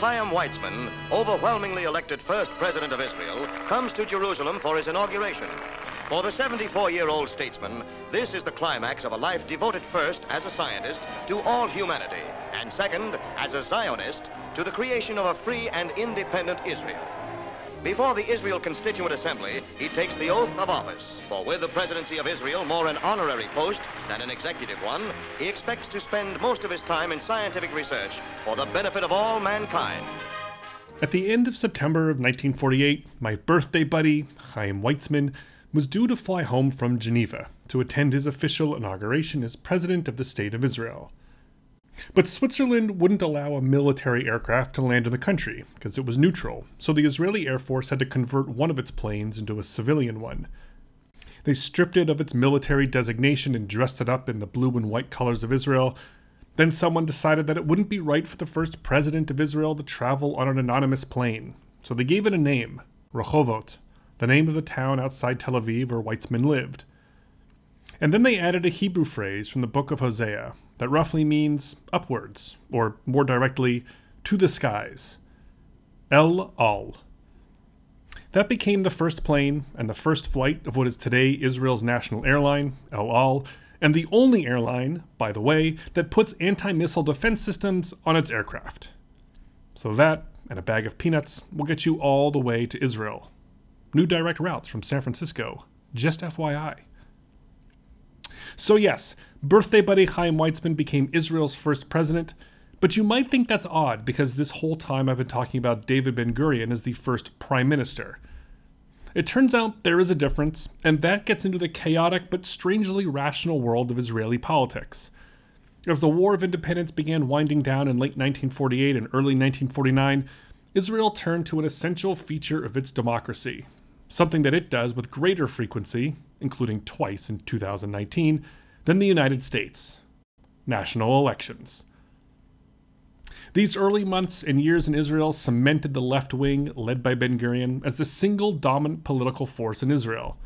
Chaim Weizmann, overwhelmingly elected first president of Israel, comes to Jerusalem for his inauguration. For the 74-year-old statesman, this is the climax of a life devoted first as a scientist to all humanity, and second, as a Zionist, to the creation of a free and independent Israel. Before the Israel Constituent Assembly, he takes the oath of office, for with the presidency of Israel more an honorary post than an executive one, he expects to spend most of his time in scientific research for the benefit of all mankind. At the end of September of 1948, my birthday buddy, Chaim Weizmann, was due to fly home from Geneva to attend his official inauguration as President of the State of Israel. But Switzerland wouldn't allow a military aircraft to land in the country because it was neutral, so the Israeli Air Force had to convert one of its planes into a civilian one. They stripped it of its military designation and dressed it up in the blue and white colors of Israel. Then someone decided that it wouldn't be right for the first president of Israel to travel on an anonymous plane, so they gave it a name Rehovot, the name of the town outside Tel Aviv where Weizmann lived. And then they added a Hebrew phrase from the book of Hosea that roughly means upwards, or more directly, to the skies. El Al. That became the first plane and the first flight of what is today Israel's national airline, El Al, and the only airline, by the way, that puts anti missile defense systems on its aircraft. So that and a bag of peanuts will get you all the way to Israel. New direct routes from San Francisco, just FYI. So, yes, birthday buddy Chaim Weizmann became Israel's first president, but you might think that's odd because this whole time I've been talking about David Ben Gurion as the first prime minister. It turns out there is a difference, and that gets into the chaotic but strangely rational world of Israeli politics. As the War of Independence began winding down in late 1948 and early 1949, Israel turned to an essential feature of its democracy, something that it does with greater frequency, including twice in 2019, than the United States national elections. These early months and years in Israel cemented the left wing, led by Ben Gurion, as the single dominant political force in Israel.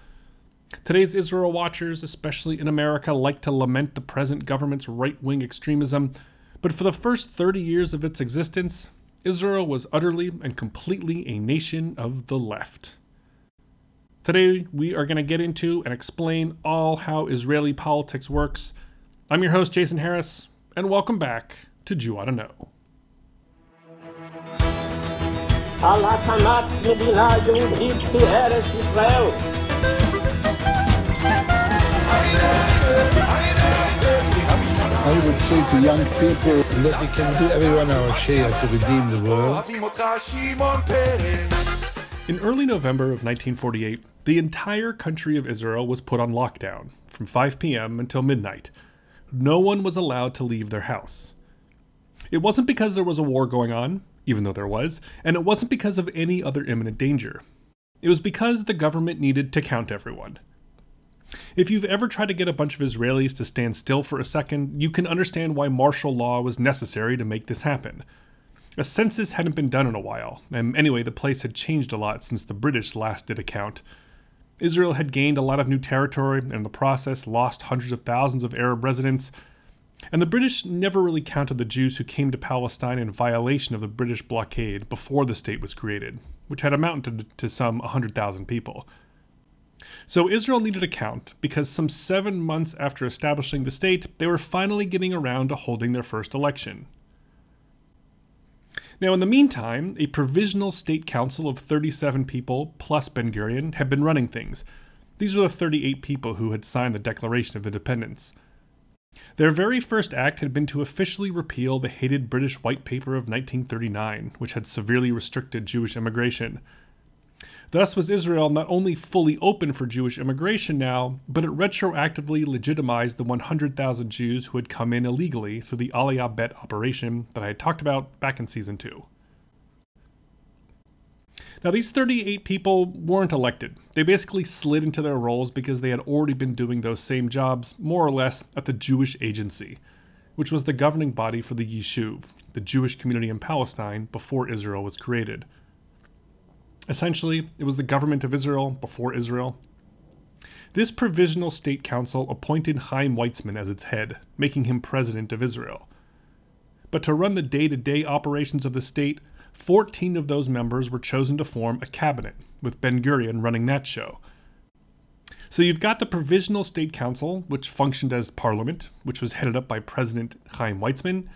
Today's Israel watchers, especially in America, like to lament the present government's right wing extremism, but for the first 30 years of its existence, Israel was utterly and completely a nation of the left. Today, we are going to get into and explain all how Israeli politics works. I'm your host, Jason Harris, and welcome back to Jew Ought to Know. על הקמת מדינה יהודית בארץ ישראל. I would say to young people that we can do everyone our share to redeem the world. In early November of 1948, the entire country of Israel was put on lockdown from 5 p.m. until midnight. No one was allowed to leave their house. It wasn't because there was a war going on, even though there was, and it wasn't because of any other imminent danger. It was because the government needed to count everyone. If you've ever tried to get a bunch of Israelis to stand still for a second, you can understand why martial law was necessary to make this happen. A census hadn't been done in a while, and anyway, the place had changed a lot since the British last did a count. Israel had gained a lot of new territory and in the process lost hundreds of thousands of Arab residents, and the British never really counted the Jews who came to Palestine in violation of the British blockade before the state was created, which had amounted to some 100,000 people. So Israel needed a count because some seven months after establishing the state, they were finally getting around to holding their first election. Now, in the meantime, a provisional state council of 37 people plus Ben Gurion had been running things. These were the 38 people who had signed the Declaration of Independence. Their very first act had been to officially repeal the hated British White Paper of 1939, which had severely restricted Jewish immigration. Thus was Israel not only fully open for Jewish immigration now, but it retroactively legitimized the 100,000 Jews who had come in illegally through the Aliyah Bet operation that I had talked about back in season 2. Now, these 38 people weren't elected. They basically slid into their roles because they had already been doing those same jobs, more or less, at the Jewish Agency, which was the governing body for the Yishuv, the Jewish community in Palestine, before Israel was created. Essentially, it was the government of Israel before Israel. This provisional state council appointed Chaim Weizmann as its head, making him president of Israel. But to run the day to day operations of the state, 14 of those members were chosen to form a cabinet, with Ben Gurion running that show. So you've got the Provisional State Council, which functioned as parliament, which was headed up by President Chaim Weizmann.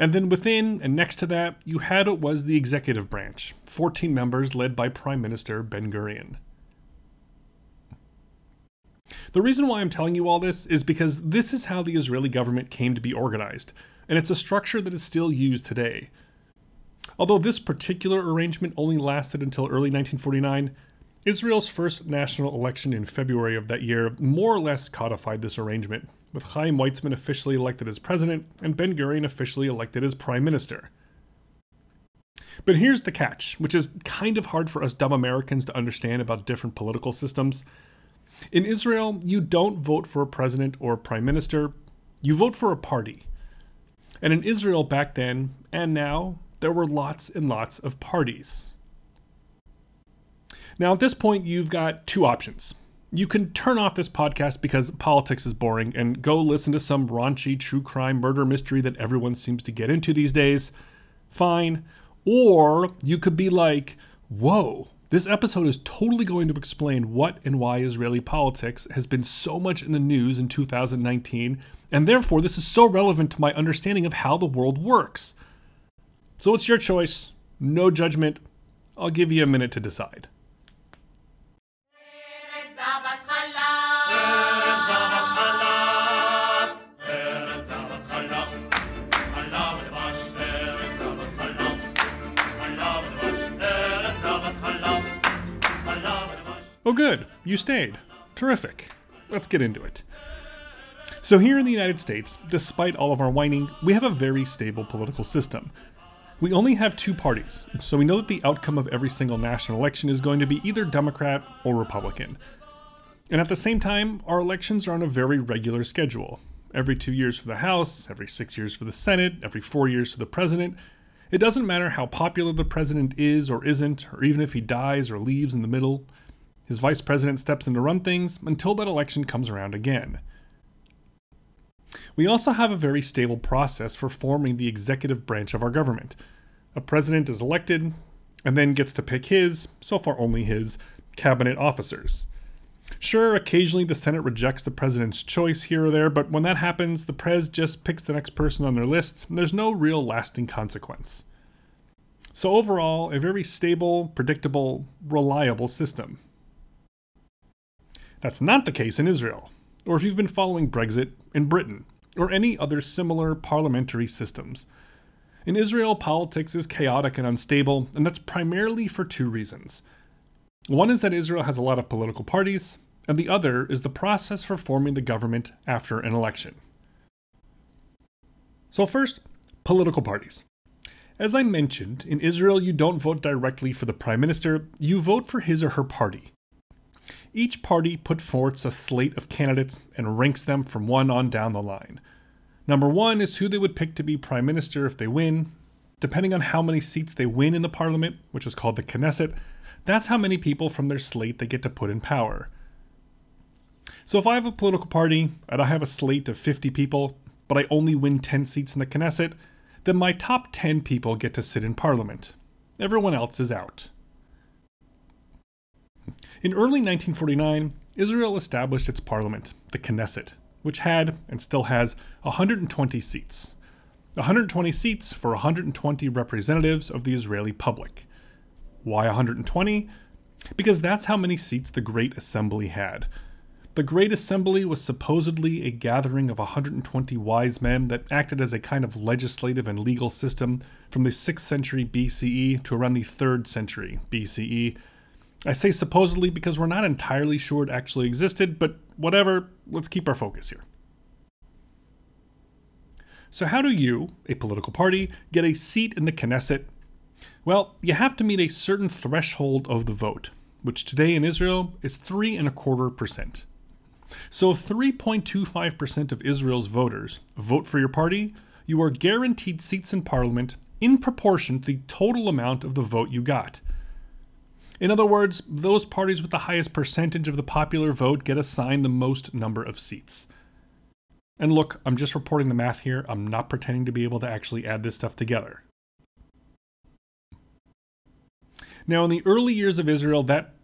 And then within and next to that, you had what was the executive branch, 14 members led by Prime Minister Ben Gurion. The reason why I'm telling you all this is because this is how the Israeli government came to be organized, and it's a structure that is still used today. Although this particular arrangement only lasted until early 1949, Israel's first national election in February of that year more or less codified this arrangement, with Chaim Weizmann officially elected as president and Ben Gurion officially elected as prime minister. But here's the catch, which is kind of hard for us dumb Americans to understand about different political systems. In Israel, you don't vote for a president or a prime minister, you vote for a party. And in Israel back then, and now, there were lots and lots of parties. Now, at this point, you've got two options. You can turn off this podcast because politics is boring and go listen to some raunchy true crime murder mystery that everyone seems to get into these days. Fine. Or you could be like, whoa, this episode is totally going to explain what and why Israeli politics has been so much in the news in 2019, and therefore this is so relevant to my understanding of how the world works. So it's your choice, no judgment. I'll give you a minute to decide. Oh, good. You stayed. Terrific. Let's get into it. So, here in the United States, despite all of our whining, we have a very stable political system. We only have two parties, so we know that the outcome of every single national election is going to be either Democrat or Republican. And at the same time, our elections are on a very regular schedule. Every two years for the House, every six years for the Senate, every four years for the President. It doesn't matter how popular the President is or isn't, or even if he dies or leaves in the middle. His vice president steps in to run things until that election comes around again. We also have a very stable process for forming the executive branch of our government. A president is elected and then gets to pick his, so far only his, cabinet officers. Sure, occasionally the Senate rejects the president's choice here or there, but when that happens, the prez just picks the next person on their list, and there's no real lasting consequence. So, overall, a very stable, predictable, reliable system. That's not the case in Israel, or if you've been following Brexit in Britain, or any other similar parliamentary systems. In Israel, politics is chaotic and unstable, and that's primarily for two reasons. One is that Israel has a lot of political parties, and the other is the process for forming the government after an election. So, first, political parties. As I mentioned, in Israel, you don't vote directly for the prime minister, you vote for his or her party. Each party put forth a slate of candidates and ranks them from one on down the line. Number one is who they would pick to be prime minister if they win. Depending on how many seats they win in the parliament, which is called the Knesset, that's how many people from their slate they get to put in power. So if I have a political party and I have a slate of 50 people, but I only win 10 seats in the Knesset, then my top 10 people get to sit in parliament. Everyone else is out. In early 1949, Israel established its parliament, the Knesset, which had, and still has, 120 seats. 120 seats for 120 representatives of the Israeli public. Why 120? Because that's how many seats the Great Assembly had. The Great Assembly was supposedly a gathering of 120 wise men that acted as a kind of legislative and legal system from the 6th century BCE to around the 3rd century BCE I say supposedly because we're not entirely sure it actually existed, but whatever, let's keep our focus here. So, how do you, a political party, get a seat in the Knesset? Well, you have to meet a certain threshold of the vote, which today in Israel is three and a quarter percent. So, if 3.25% of Israel's voters vote for your party, you are guaranteed seats in parliament in proportion to the total amount of the vote you got. In other words, those parties with the highest percentage of the popular vote get assigned the most number of seats. And look, I'm just reporting the math here. I'm not pretending to be able to actually add this stuff together. Now, in the early years of Israel, that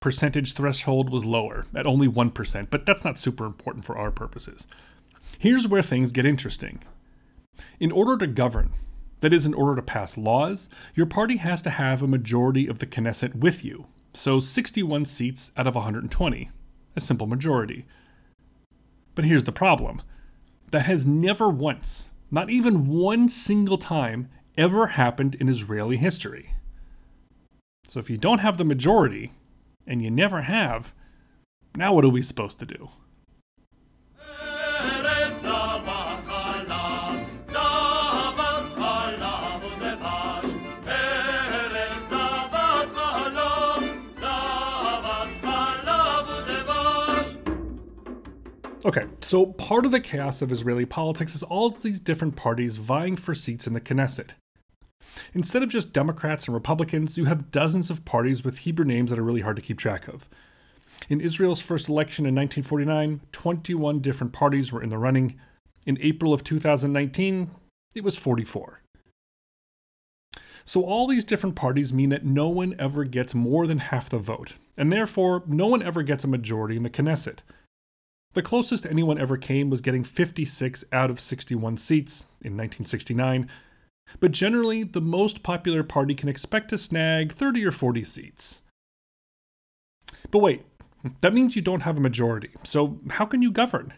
percentage threshold was lower, at only 1%, but that's not super important for our purposes. Here's where things get interesting. In order to govern, that is, in order to pass laws, your party has to have a majority of the Knesset with you, so 61 seats out of 120, a simple majority. But here's the problem that has never once, not even one single time, ever happened in Israeli history. So if you don't have the majority, and you never have, now what are we supposed to do? Okay, so part of the chaos of Israeli politics is all these different parties vying for seats in the Knesset. Instead of just Democrats and Republicans, you have dozens of parties with Hebrew names that are really hard to keep track of. In Israel's first election in 1949, 21 different parties were in the running. In April of 2019, it was 44. So, all these different parties mean that no one ever gets more than half the vote, and therefore, no one ever gets a majority in the Knesset. The closest anyone ever came was getting 56 out of 61 seats in 1969, but generally, the most popular party can expect to snag 30 or 40 seats. But wait, that means you don't have a majority, so how can you govern?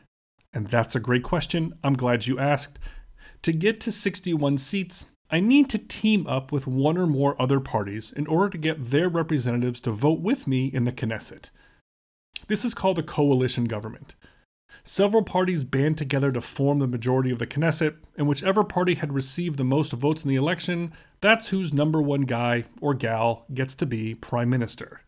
And that's a great question. I'm glad you asked. To get to 61 seats, I need to team up with one or more other parties in order to get their representatives to vote with me in the Knesset. This is called a coalition government. Several parties band together to form the majority of the Knesset, and whichever party had received the most votes in the election, that's whose number one guy or gal gets to be prime minister.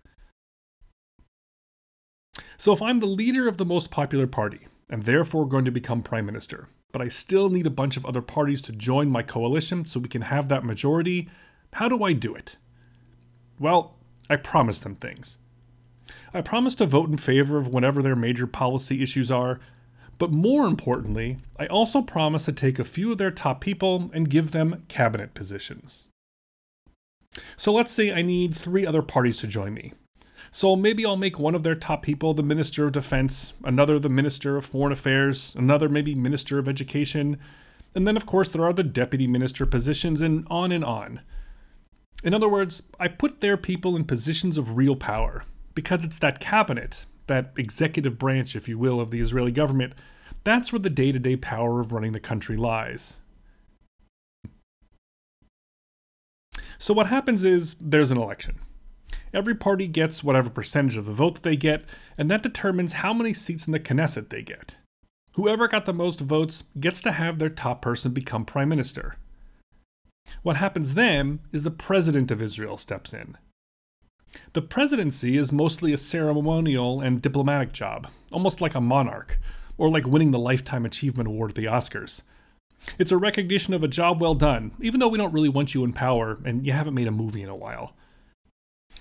So if I'm the leader of the most popular party, and therefore going to become prime minister, but I still need a bunch of other parties to join my coalition so we can have that majority, how do I do it? Well, I promise them things. I promise to vote in favor of whatever their major policy issues are, but more importantly, I also promise to take a few of their top people and give them cabinet positions. So let's say I need three other parties to join me. So maybe I'll make one of their top people the Minister of Defense, another the Minister of Foreign Affairs, another maybe Minister of Education, and then of course there are the Deputy Minister positions, and on and on. In other words, I put their people in positions of real power, because it's that cabinet, that executive branch, if you will, of the Israeli government, that's where the day to day power of running the country lies. So, what happens is there's an election. Every party gets whatever percentage of the vote that they get, and that determines how many seats in the Knesset they get. Whoever got the most votes gets to have their top person become prime minister. What happens then is the president of Israel steps in. The presidency is mostly a ceremonial and diplomatic job, almost like a monarch, or like winning the Lifetime Achievement Award at the Oscars. It's a recognition of a job well done, even though we don't really want you in power and you haven't made a movie in a while.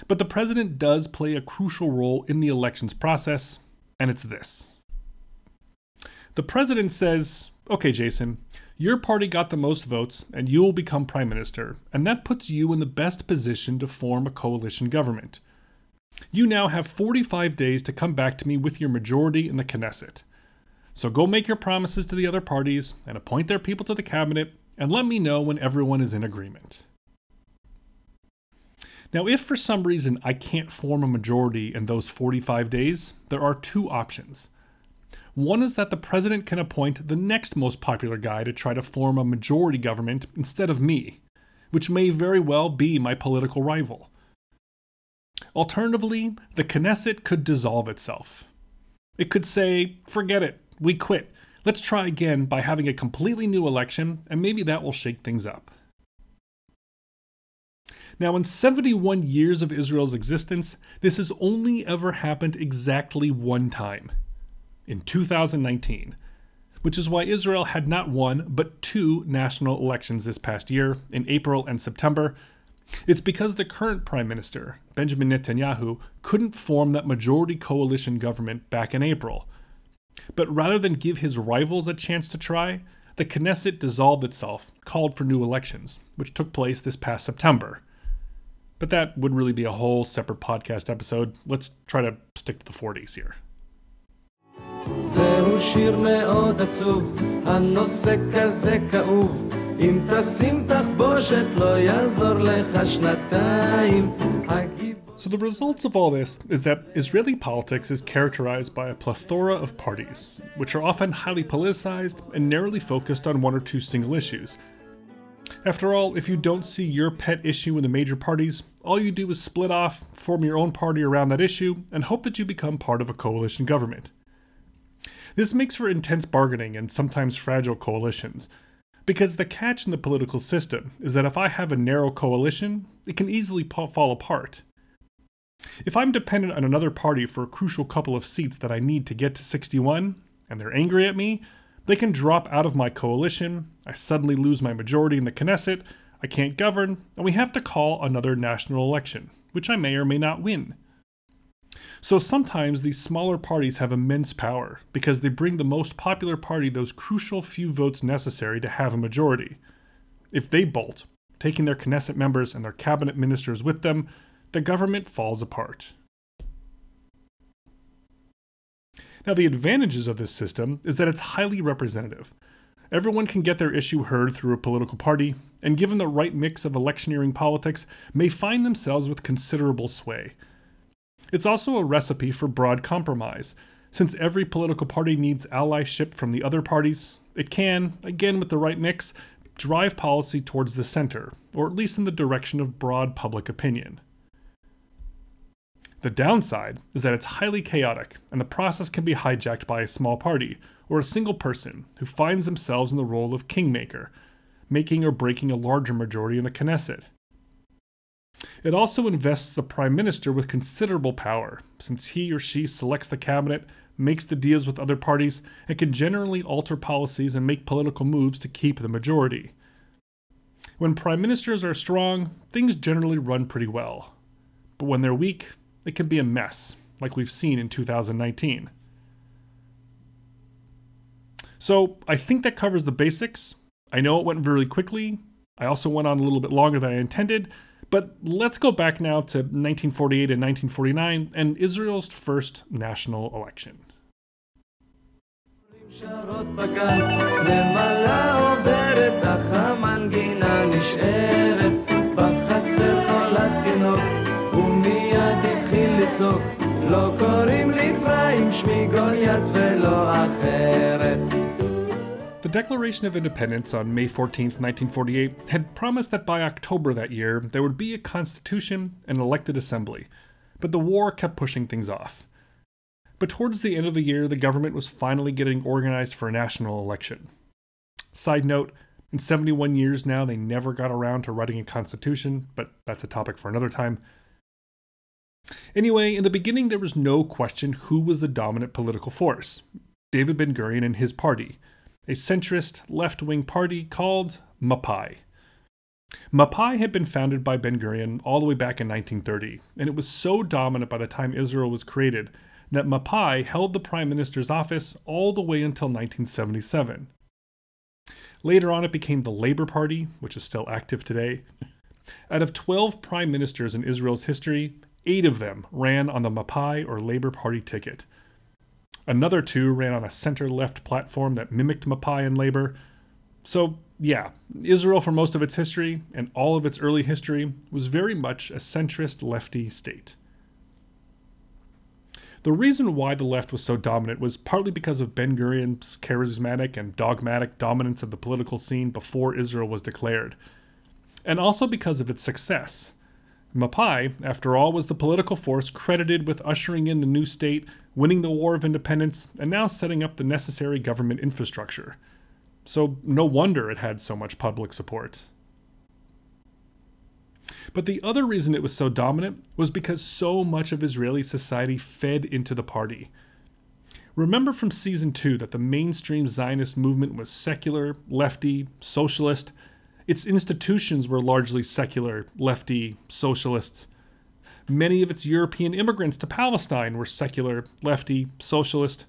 But the president does play a crucial role in the elections process, and it's this. The president says, Okay, Jason, your party got the most votes, and you will become prime minister, and that puts you in the best position to form a coalition government. You now have 45 days to come back to me with your majority in the Knesset. So go make your promises to the other parties and appoint their people to the cabinet, and let me know when everyone is in agreement. Now, if for some reason I can't form a majority in those 45 days, there are two options. One is that the president can appoint the next most popular guy to try to form a majority government instead of me, which may very well be my political rival. Alternatively, the Knesset could dissolve itself. It could say, forget it, we quit. Let's try again by having a completely new election, and maybe that will shake things up. Now, in 71 years of Israel's existence, this has only ever happened exactly one time in 2019, which is why Israel had not one but two national elections this past year, in April and September. It's because the current Prime Minister, Benjamin Netanyahu, couldn't form that majority coalition government back in April. But rather than give his rivals a chance to try, the Knesset dissolved itself, called for new elections, which took place this past September. But that would really be a whole separate podcast episode. Let's try to stick to the 40s here. זהו שיר מאוד עצוב, הנושא כזה כאוב. אם תשים תחבושת לא יעזור לך שנתיים. So the results of all this is that Israeli politics is characterized by a plethora of parties, which are often highly politicized and narrowly focused on one or two single issues. After all, if you don't see your pet issue in the major parties, all you do is split off, form your own party around that issue, and hope that you become part of a coalition government. This makes for intense bargaining and sometimes fragile coalitions, because the catch in the political system is that if I have a narrow coalition, it can easily fall apart. If I'm dependent on another party for a crucial couple of seats that I need to get to 61, and they're angry at me, they can drop out of my coalition, I suddenly lose my majority in the Knesset, I can't govern, and we have to call another national election, which I may or may not win. So sometimes these smaller parties have immense power because they bring the most popular party those crucial few votes necessary to have a majority. If they bolt, taking their Knesset members and their cabinet ministers with them, the government falls apart. Now, the advantages of this system is that it's highly representative. Everyone can get their issue heard through a political party, and given the right mix of electioneering politics, may find themselves with considerable sway. It's also a recipe for broad compromise. Since every political party needs allyship from the other parties, it can, again with the right mix, drive policy towards the center, or at least in the direction of broad public opinion. The downside is that it's highly chaotic, and the process can be hijacked by a small party or a single person who finds themselves in the role of kingmaker, making or breaking a larger majority in the Knesset. It also invests the Prime Minister with considerable power, since he or she selects the cabinet, makes the deals with other parties, and can generally alter policies and make political moves to keep the majority. When prime ministers are strong, things generally run pretty well. But when they're weak, it can be a mess, like we've seen in 2019. So I think that covers the basics. I know it went really quickly. I also went on a little bit longer than I intended, but let's go back now to 1948 and 1949 and Israel's first national election. לצעוק לא קוראים לי אפרים, שמי גוליית ולא אחרת. The Declaration of Independence on May 14, 1948, had promised that by October that year there would be a constitution and elected assembly, but the war kept pushing things off. But towards the end of the year, the government was finally getting organized for a national election. Side note, in 71 years now, they never got around to writing a constitution, but that's a topic for another time. Anyway, in the beginning, there was no question who was the dominant political force David Ben Gurion and his party, a centrist left wing party called Mapai. Mapai had been founded by Ben Gurion all the way back in 1930, and it was so dominant by the time Israel was created that Mapai held the prime minister's office all the way until 1977. Later on, it became the Labor Party, which is still active today. Out of 12 prime ministers in Israel's history, Eight of them ran on the Mapai or Labor Party ticket. Another two ran on a center left platform that mimicked Mapai and Labor. So, yeah, Israel, for most of its history and all of its early history, was very much a centrist lefty state. The reason why the left was so dominant was partly because of Ben Gurion's charismatic and dogmatic dominance of the political scene before Israel was declared, and also because of its success. Mapai, after all, was the political force credited with ushering in the new state, winning the War of Independence, and now setting up the necessary government infrastructure. So, no wonder it had so much public support. But the other reason it was so dominant was because so much of Israeli society fed into the party. Remember from season 2 that the mainstream Zionist movement was secular, lefty, socialist, its institutions were largely secular, lefty, socialists. Many of its European immigrants to Palestine were secular, lefty, socialist.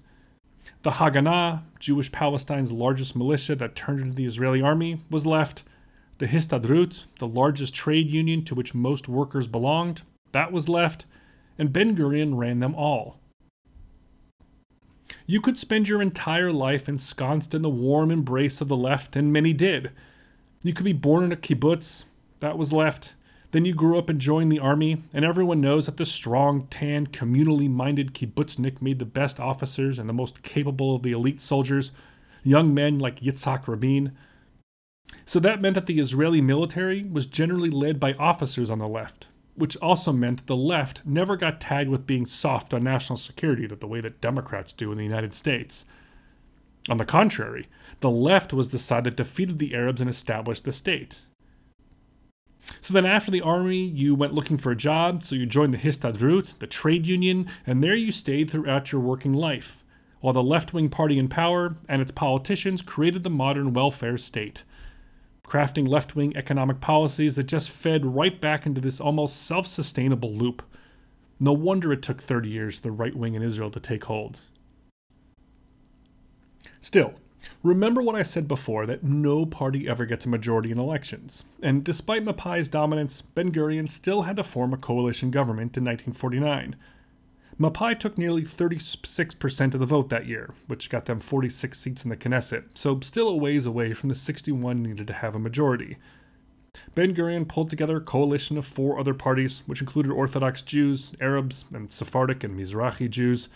The Haganah, Jewish Palestine's largest militia that turned into the Israeli army, was left. The Histadrut, the largest trade union to which most workers belonged, that was left, and Ben Gurion ran them all. You could spend your entire life ensconced in the warm embrace of the left, and many did. You could be born in a kibbutz, that was left. Then you grew up and joined the army, and everyone knows that the strong, tan, communally minded kibbutznik made the best officers and the most capable of the elite soldiers, young men like Yitzhak Rabin. So that meant that the Israeli military was generally led by officers on the left, which also meant that the left never got tagged with being soft on national security the way that Democrats do in the United States. On the contrary, the left was the side that defeated the Arabs and established the state. So then, after the army, you went looking for a job, so you joined the Histadrut, the trade union, and there you stayed throughout your working life, while the left wing party in power and its politicians created the modern welfare state, crafting left wing economic policies that just fed right back into this almost self sustainable loop. No wonder it took 30 years for the right wing in Israel to take hold. Still, Remember what I said before that no party ever gets a majority in elections. And despite Mapai's dominance, Ben Gurion still had to form a coalition government in 1949. Mapai took nearly 36% of the vote that year, which got them 46 seats in the Knesset, so still a ways away from the 61 needed to have a majority. Ben Gurion pulled together a coalition of four other parties, which included Orthodox Jews, Arabs, and Sephardic and Mizrahi Jews.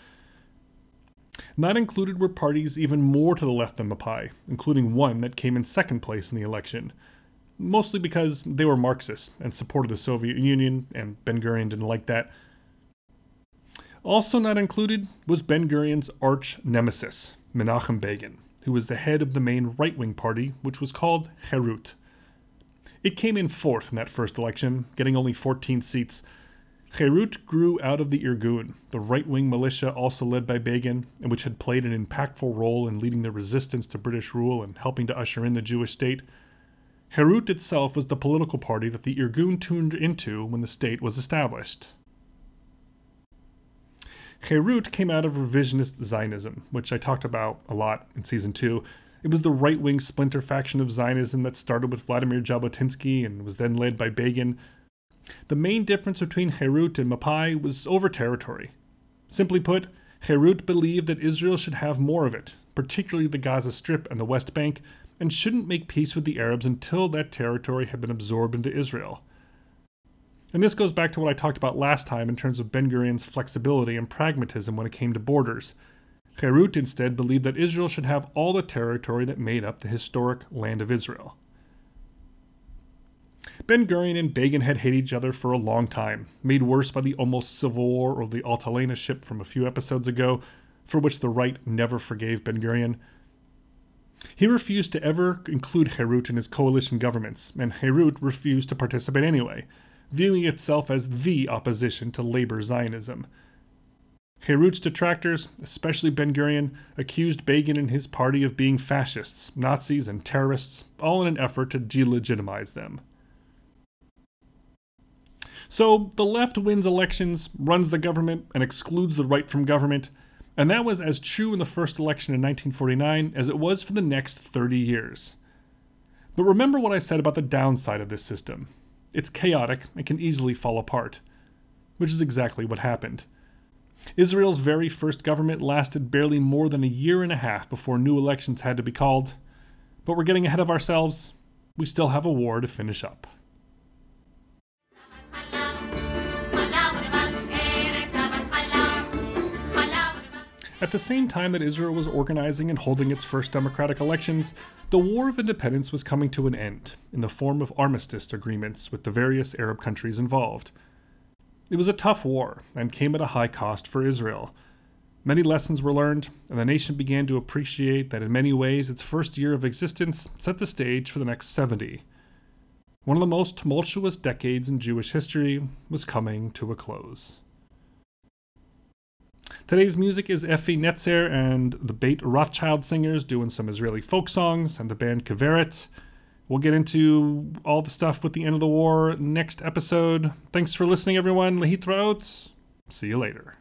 Not included were parties even more to the left than Mapai, including one that came in second place in the election, mostly because they were Marxists and supported the Soviet Union, and Ben Gurion didn't like that. Also not included was Ben Gurion's arch nemesis, Menachem Begin, who was the head of the main right wing party, which was called Herut. It came in fourth in that first election, getting only 14 seats, Herut grew out of the Irgun, the right wing militia also led by Begin, and which had played an impactful role in leading the resistance to British rule and helping to usher in the Jewish state. Herut itself was the political party that the Irgun tuned into when the state was established. Herut came out of revisionist Zionism, which I talked about a lot in season 2. It was the right wing splinter faction of Zionism that started with Vladimir Jabotinsky and was then led by Begin, the main difference between Herut and Mapai was over territory. Simply put, Herut believed that Israel should have more of it, particularly the Gaza Strip and the West Bank, and shouldn't make peace with the Arabs until that territory had been absorbed into Israel. And this goes back to what I talked about last time in terms of Ben Gurion's flexibility and pragmatism when it came to borders. Herut instead believed that Israel should have all the territory that made up the historic land of Israel. Ben Gurion and Begin had hated each other for a long time, made worse by the almost civil war of the Altalena ship from a few episodes ago, for which the right never forgave Ben Gurion. He refused to ever include Herut in his coalition governments, and Herut refused to participate anyway, viewing itself as the opposition to labor Zionism. Herut's detractors, especially Ben Gurion, accused Begin and his party of being fascists, Nazis, and terrorists, all in an effort to delegitimize them. So the left wins elections, runs the government, and excludes the right from government. And that was as true in the first election in 1949 as it was for the next 30 years. But remember what I said about the downside of this system it's chaotic and can easily fall apart, which is exactly what happened. Israel's very first government lasted barely more than a year and a half before new elections had to be called. But we're getting ahead of ourselves. We still have a war to finish up. At the same time that Israel was organizing and holding its first democratic elections, the War of Independence was coming to an end in the form of armistice agreements with the various Arab countries involved. It was a tough war and came at a high cost for Israel. Many lessons were learned, and the nation began to appreciate that in many ways its first year of existence set the stage for the next 70. One of the most tumultuous decades in Jewish history was coming to a close. Today's music is Effie Netzer and the Beit Rothschild singers doing some Israeli folk songs and the band Kaveret. We'll get into all the stuff with the end of the war next episode. Thanks for listening, everyone. Lehitraot. See you later.